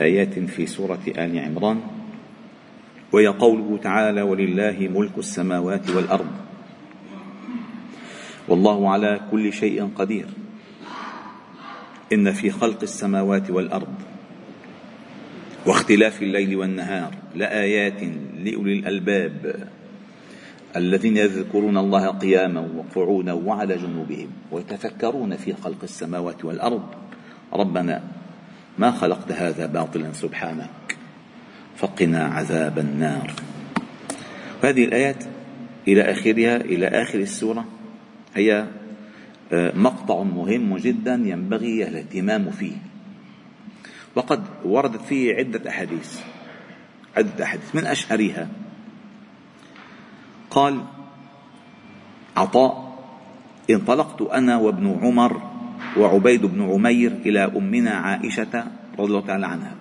آيات في سورة آل عمران وهي قوله تعالى ولله ملك السماوات والأرض والله على كل شيء قدير. إن في خلق السماوات والأرض واختلاف الليل والنهار لآيات لأولي الألباب الذين يذكرون الله قياما وقعودا وعلى جنوبهم ويتفكرون في خلق السماوات والأرض. ربنا ما خلقت هذا باطلا سبحانك فقنا عذاب النار. هذه الآيات إلى آخرها إلى آخر السورة هي آه، مقطع مهم جدا ينبغي الاهتمام فيه. وقد وردت فيه عدة أحاديث عدة أحاديث من أشهرها. قال عطاء انطلقت أنا وابن عمر وعبيد بن عمير إلى أمنا عائشة رضي الله تعالى عنها.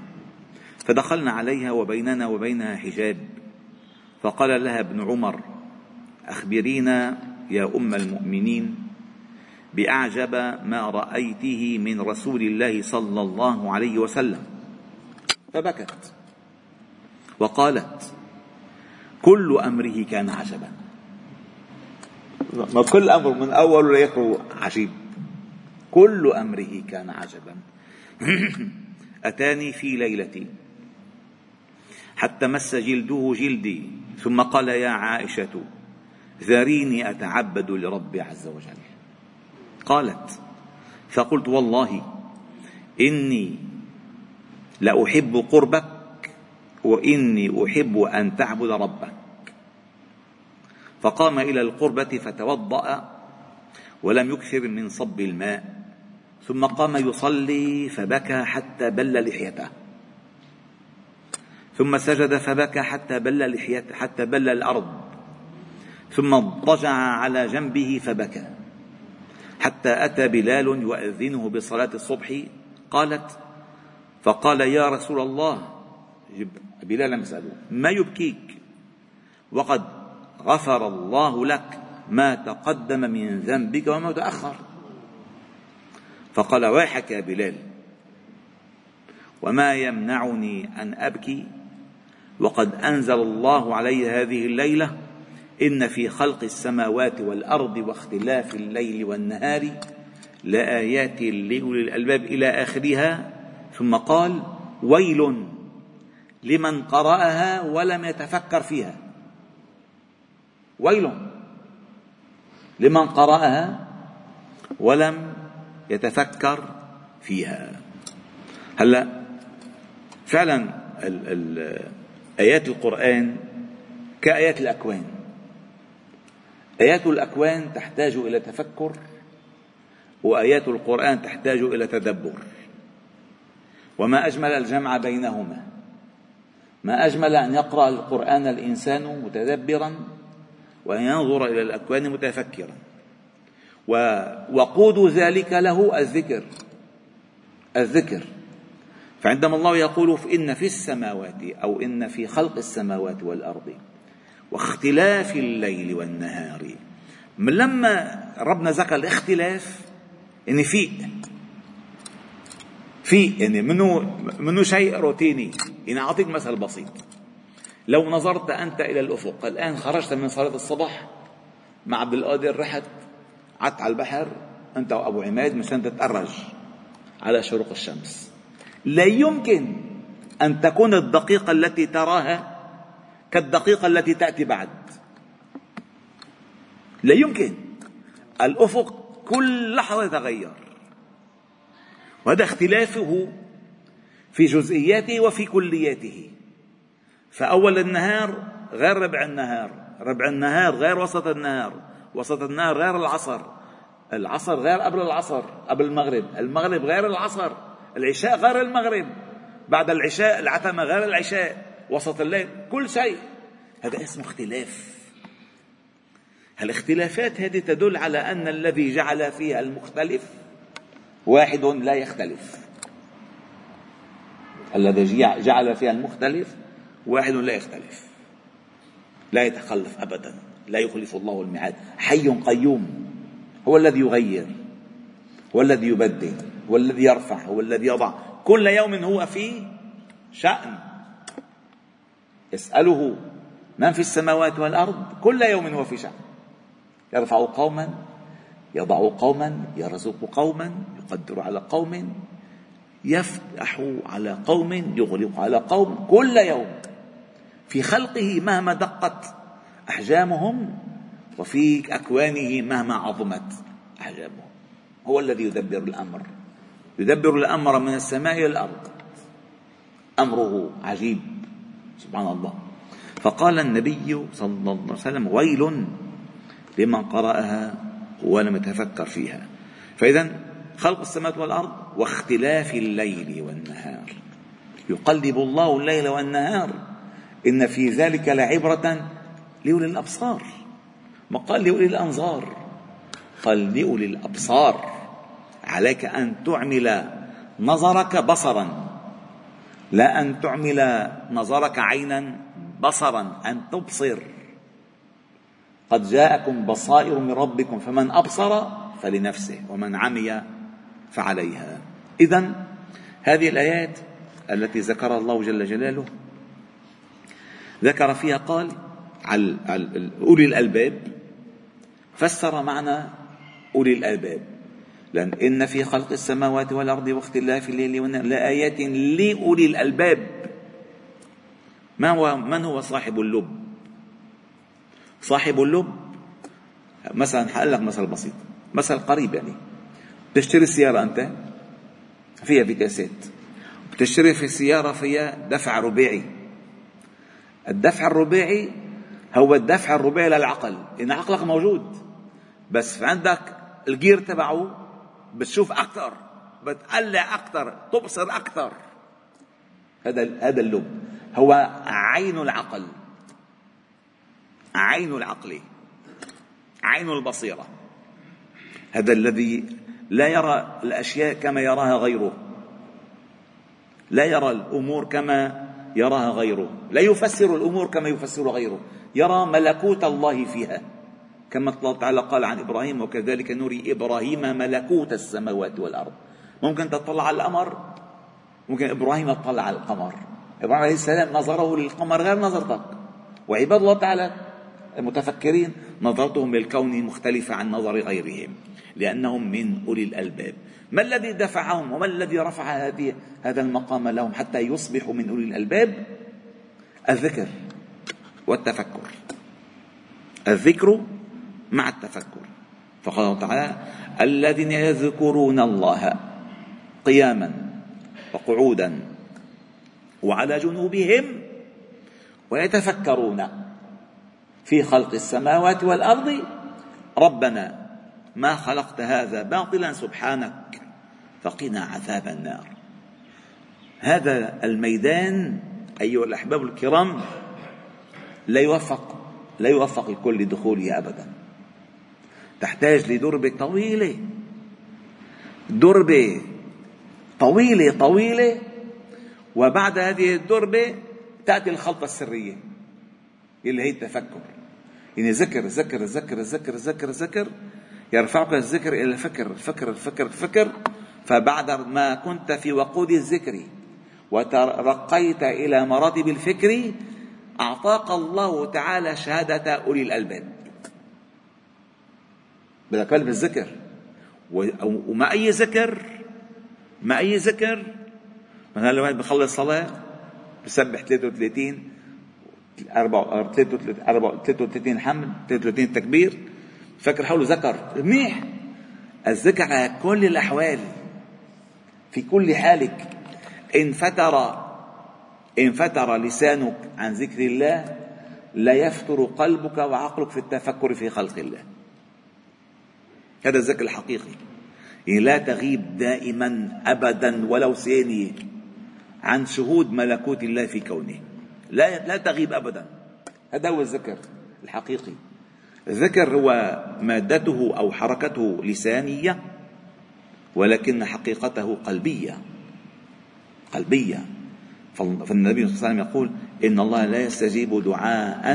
فدخلنا عليها وبيننا وبينها حجاب. فقال لها ابن عمر أخبرينا يا أم المؤمنين بأعجب ما رأيته من رسول الله صلى الله عليه وسلم. فبكت وقالت كل أمره كان عجبا. ما كل أمر من أول لاخره عجيب. كل أمره كان عجبا. أتاني في ليلتي. حتى مس جلده جلدي. ثم قال يا عائشة ذريني أتعبد لربي عز وجل. قالت فقلت والله إني لأحب قربك وإني أحب أن تعبد ربك. فقام إلى القربة فتوضأ ولم يكثر من صب الماء. ثم قام يصلي فبكى حتى بل لحيته. ثم سجد فبكى حتى بل لحيته حتى بل الأرض. ثم اضطجع على جنبه فبكى. حتى أتى بلال يؤذنه بصلاة الصبح. قالت فقال يا رسول الله. بلال يسأله. ما يبكيك؟ وقد غفر الله لك ما تقدم من ذنبك وما تأخر. فقال ويحك يا بلال؟ وما يمنعني أن أبكي؟ وقد أنزل الله علي هذه الليلة إن في خلق السماوات والأرض واختلاف الليل والنهار لآيات لأولي الألباب إلى آخرها. ثم قال ويل لمن قرأها ولم يتفكر فيها. ويل لمن قرأها ولم يتفكر فيها. هلا فعلا ال ال آيات القرآن كآيات الأكوان. آيات الأكوان تحتاج إلى تفكر وآيات القرآن تحتاج إلى تدبر. وما أجمل الجمع بينهما. ما أجمل أن يقرأ القرآن الإنسان متدبرا وأن ينظر إلى الأكوان متفكرا. ووقود ذلك له الذكر الذكر. فعندما الله يقول إن في السماوات أو إن في خلق السماوات والأرض واختلاف الليل والنهار من لما ربنا ذكر الاختلاف يعني في في يعني منه منه شيء روتيني. يعني أعطيك مثل بسيط. لو نظرت أنت إلى الأفق الآن خرجت من صلاة الصبح مع عبد القادر رحت عدت على البحر أنت وأبو عماد مشان تتأرج على شروق الشمس. لا يمكن أن تكون الدقيقة التي تراها كالدقيقة التي تأتي بعد. لا يمكن. الأفق كل لحظة يتغير وهذا اختلافه في جزئياته وفي كلياته. فأول النهار غير ربع النهار ربع النهار غير وسط النهار. وسط النهار غير العصر. العصر غير قبل العصر قبل المغرب. المغرب غير العصر. العشاء غير المغرب. بعد العشاء العتمة غير العشاء. وسط الليل كل شيء. هذا اسمه اختلاف. الاختلافات هذه تدل على أن الذي جعل فيها المختلف واحد لا يختلف. الذي جعل فيها المختلف واحد لا يختلف. لا يتخلف أبدا. لا يخلف الله الميعاد. حي قيوم هو الذي يغير هو الذي يبدل هو الذي يرفع هو الذي يضع. كل يوم هو في شأن. يسأله من في السماوات والأرض. كل يوم هو في شأن. يرفع قوما يضع قوما يرزق قوما يقدر على قوم يفتح على قوم يغلق على قوم. كل يوم في خلقه مهما دقت. أحجامهم وفي أكوانه مهما عظمت أحجامهم. هو الذي يدبر الأمر. يدبر الأمر من السماء إلى الأرض. أمره عجيب. سبحان الله. فقال النبي صلى الله عليه وسلم ويل لمن قرأها ولم يتفكر فيها. فإذا خلق السماوات والأرض واختلاف الليل والنهار. يقلب الله الليل والنهار. إن في ذلك لعبرة لأولي الأبصار. ما قال لأولي الأنظار. قال لأولي الأبصار. عليك أن تعمل نظرك بصرا. لا أن تعمل نظرك عينا بصرا. أن تبصر. قد جاءكم بصائر من ربكم فمن أبصر فلنفسه ومن عمي فعليها. إذا هذه الآيات التي ذكرها الله جل جلاله ذكر فيها قال على أولي الألباب فسر معنى أولي الألباب. لأن إن في خلق السماوات والأرض واختلاف الليل والنهار لآيات لأولي الألباب. ما هو من هو صاحب اللب؟ صاحب اللب مثلا حقول لك مثل بسيط مثل قريب يعني. بتشتري سيارة أنت؟ فيها فيتاسات بتشتري في سيارة فيها دفع رباعي. الدفع الرباعي هو الدفع الرباعي للعقل إن عقلك موجود. بس عندك الجير تبعه بتشوف أكثر بتقلع أكثر تبصر أكثر. هذا هذا اللب. هو عين العقل. عين العقل. عين البصيرة. هذا الذي لا يرى الأشياء كما يراها غيره. لا يرى الأمور كما يراها غيره. لا يفسر الأمور كما يفسر غيره. يرى ملكوت الله فيها. كما الله تعالى قال عن إبراهيم وكذلك نري إبراهيم ملكوت السماوات والأرض. ممكن تطلع على القمر؟ ممكن إبراهيم اطلع على القمر. إبراهيم عليه السلام نظره للقمر غير نظرتك. وعباد الله تعالى المتفكرين نظرتهم للكون مختلفة عن نظر غيرهم لأنهم من أولي الألباب. ما الذي دفعهم وما الذي رفع هذه هذا المقام لهم حتى يصبحوا من أولي الألباب؟ الذكر. والتفكر. الذكر مع التفكر. فقال الله تعالى الذين يذكرون الله قياما وقعودا وعلى جنوبهم ويتفكرون في خلق السماوات والأرض. ربنا ما خلقت هذا باطلا سبحانك فقنا عذاب النار. هذا الميدان أيها الأحباب الكرام لا يوفق لا يوفق الكل لدخوله ابدا. تحتاج لدربه طويلة. دربة طويلة طويلة. وبعد هذه الدربة تأتي الخلطة السرية اللي هي التفكر. يعني ذكر ذكر ذكر ذكر ذكر ذكر يرفعك الذكر إلى الفكر الفكر الفكر الفكر. فبعد ما كنت في وقود الذكر وترقيت إلى مراتب الفكر أعطاك الله تعالى شهادة أولي الألباب. بدك قلب الذكر. وما أي ذكر؟ ما أي ذكر؟ مثلا لو بخلص صلاة بسبح 33 33 حمد 33 تكبير. فكر حوله ذكر. منيح. الذكر على كل الأحوال. في كل حالك. إن فتر إن فتر لسانك عن ذكر الله لا يفتر قلبك وعقلك في التفكر في خلق الله. هذا الذكر الحقيقي. يعني لا تغيب دائما أبدا ولو ثانية عن شهود ملكوت الله في كونه. لا لا تغيب ابدا. هذا هو الذكر الحقيقي. الذكر هو مادته أو حركته لسانية ولكن حقيقته قلبية. قلبية. فالنبي صلى الله عليه وسلم يقول إن الله لا يستجيب دعاء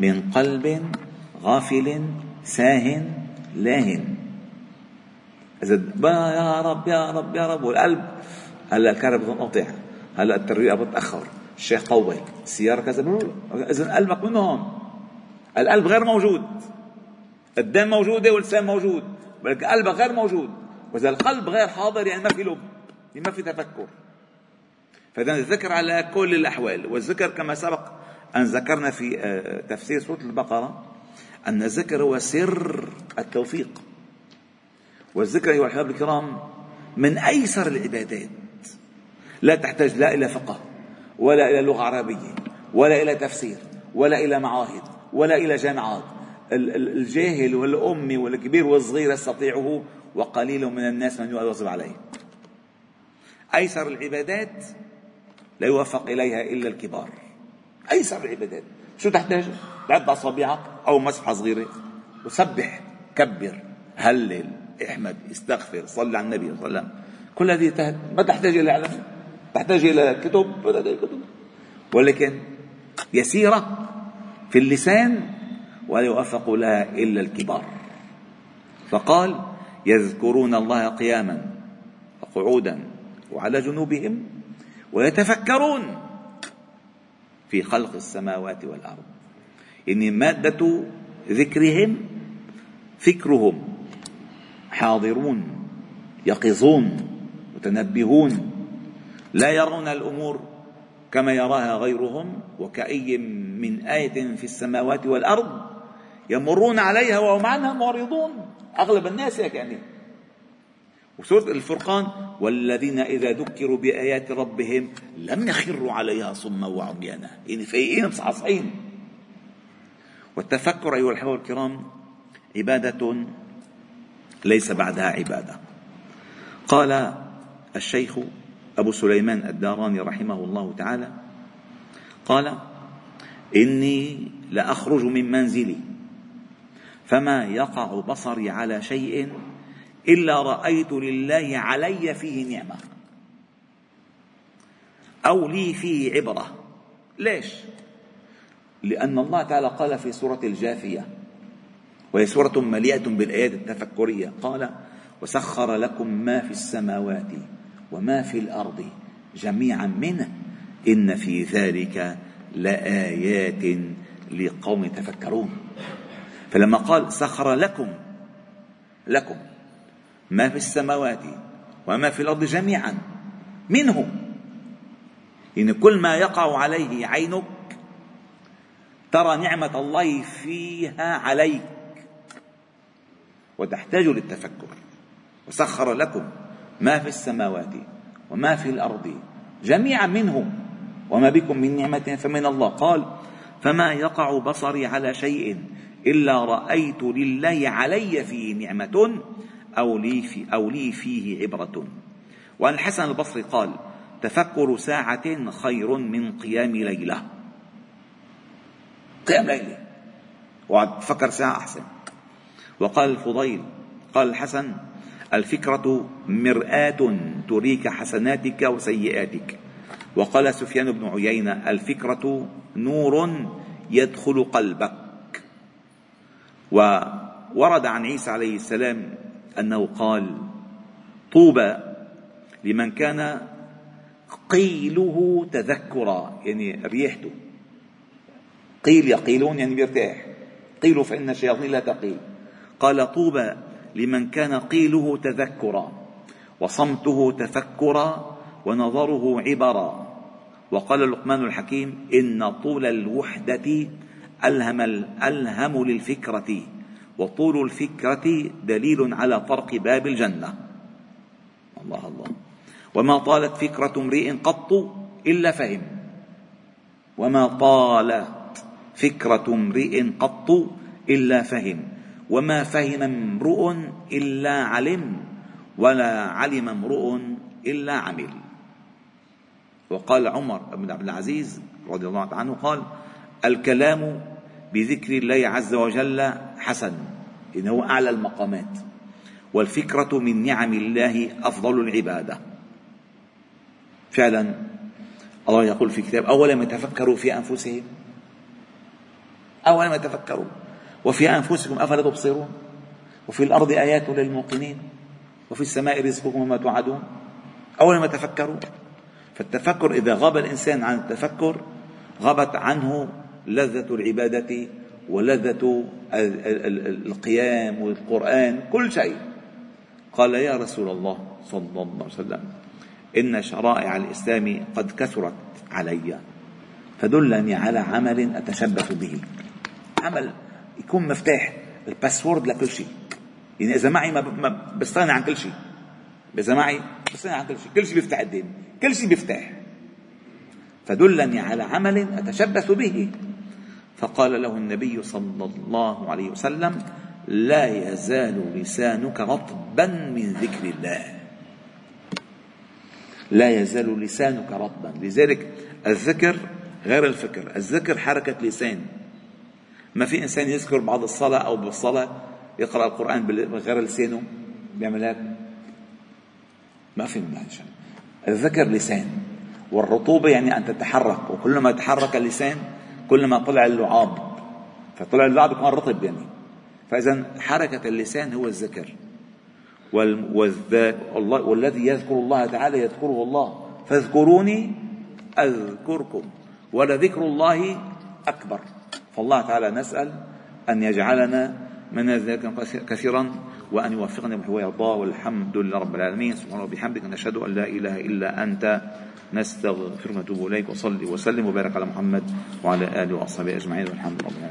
من قلب غافل ساه لاهن. إذا يا رب يا رب يا رب والقلب. هلا الكهرباء بتنقطع. هلا الترويقة بتأخر. الشيخ طول السيارة كذا. اذا قلبك من هون القلب غير موجود. الدم موجودة واللسان موجود. ولكن قلبك غير موجود. وإذا القلب غير حاضر يعني ما في لب. يعني ما في تفكر. فإذا الذكر على كل الأحوال والذكر كما سبق أن ذكرنا في آه، تفسير سورة البقرة أن الذكر هو سر التوفيق. والذكر أيها الاحباب الكرام من أيسر العبادات. لا تحتاج لا إلى فقه ولا إلى لغة عربية ولا إلى تفسير ولا إلى معاهد ولا إلى جامعات. الجاهل والامي والكبير والصغير يستطيعه وقليل من الناس من يواظب عليه. أيسر العبادات لا يوفق إليها إلا الكبار. ايسر العبادات شو تحتاج؟ بعد اصابعك أو مسحه صغيرة. وسبح كبر هلل احمد استغفر صل على النبي صلى الله عليه وسلم. كل هذه ما تحتاج إلى علم تحتاج إلى كتب. كتب. ولكن يسيرة في اللسان ولا يوفق لها إلا الكبار. فقال يذكرون الله قياما وقعودا وعلى جنوبهم ويتفكرون في خلق السماوات والأرض. يعني مادة ذكرهم فكرهم حاضرون يقظون متنبهون لا يرون الأمور كما يراها غيرهم وكأي من آية في السماوات والأرض يمرون عليها وهم عنها معرضون. أغلب الناس يعني وسورة الفرقان والذين إذا ذكروا بآيات ربهم لم يخروا عليها صما وعميانا. يعني فايقين مصحصحين والتفكر أيها الأحباب الكرام عبادة ليس بعدها عبادة. قال الشيخ أبو سليمان الداراني رحمه الله تعالى قال إني لأخرج من منزلي فما يقع بصري على شيء إلا رأيت لله علي فيه نعمة. أو لي فيه عبرة. ليش؟ لأن الله تعالى قال في سورة الجاثية وهي سورة مليئة بالآيات التفكرية قال وسخر لكم ما في السماوات وما في الأرض جميعا منه إن في ذلك لآيات لقوم يتفكرون. فلما قال سخر لكم لكم ما في السماوات وما في الأرض جميعا. منه. إن كل ما يقع عليه عينك ترى نعمة الله فيها عليك. وتحتاج للتفكر. وسخر لكم ما في السماوات وما في الأرض جميعا منه. وما بكم من نعمة فمن الله. قال فما يقع بصري على شيء إلا رأيت لله علي فيه نعمة. أو لي, في أو لي فيه عبرة. وعن الحسن البصري قال تفكر ساعة خير من قيام ليلة. قيام ليلة. وعد تفكر ساعة أحسن. وقال الفضيل قال الحسن الفكرة مرآة تريك حسناتك وسيئاتك. وقال سفيان بن عيينة الفكرة نور يدخل قلبك. وورد عن عيسى عليه السلام أنه قال طوبى لمن كان قيله تذكرا يعني ريحته. قيل يقيلون يعني بيرتاح. قيلوا فإن الشياطين لا تقيل. قال طوبى لمن كان قيله تذكرا وصمته تفكرا ونظره عبرا. وقال لقمان الحكيم إن طول الوحدة ألهم الألهم للفكرة. وطول الفكرة دليل على طرق باب الجنة. الله الله. وما طالت فكرة امرئ قط إلا فهم. وما طالت فكرة امرئ قط إلا فهم. وما فهم امرؤ إلا علم ولا علم امرؤ إلا عمل. وقال عمر بن عبد العزيز رضي الله عنه قال الكلام بذكر الله عز وجل حسن إنه أعلى المقامات. والفكرة من نعم الله أفضل العبادة. فعلا الله يقول في كتاب أولم يتفكروا في أنفسهم؟ أولم يتفكروا؟ وفي أنفسكم أفلا تبصرون؟ وفي الأرض آيات للموقنين؟ وفي السماء رزقكم وما توعدون؟ أولم يتفكروا؟ فالتفكر إذا غاب الإنسان عن التفكر غابت عنه لذة العبادة ولذة القيام والقرآن كل شيء. قال يا رسول الله صلى الله عليه وسلم إن شرائع الإسلام قد كثرت علي فدلني على عمل أتشبث به. عمل يكون مفتاح الباسورد لكل شيء. يعني إذا معي ما بستغني عن كل شيء. إذا معي بستغني عن كل شيء. كل شيء بيفتح الدين. كل شيء بيفتح. فدلني على عمل أتشبث به. فقال له النبي صلى الله عليه وسلم لا يزال لسانك رطبا من ذكر الله. لا يزال لسانك رطبا. لذلك الذكر غير الفكر. الذكر حركة لسان. ما في إنسان يذكر بعد الصلاة أو بالصلاة يقرأ القرآن بغير لسانه بيعمل هيك؟ ما في الذكر لسان. والرطوبة يعني أن تتحرك. وكلما تحرك اللسان كلما طلع اللعاب. فطلع اللعاب يكون رطب يعني. فإذا حركة اللسان هو الذكر. والذي يذكر الله تعالى يذكره الله. فاذكروني أذكركم. ولذكر الله أكبر. فالله تعالى نسأل أن يجعلنا من ذلك كثيرا وأن يوفقنا بما يرضاه والحمد لله رب العالمين. سبحانه وبحمدك نشهد أن لا إله إلا أنت. نستغفرك ونتوب إليك وصلي وسلم وبارك على محمد وعلى آله وأصحابه أجمعين. والحمد لله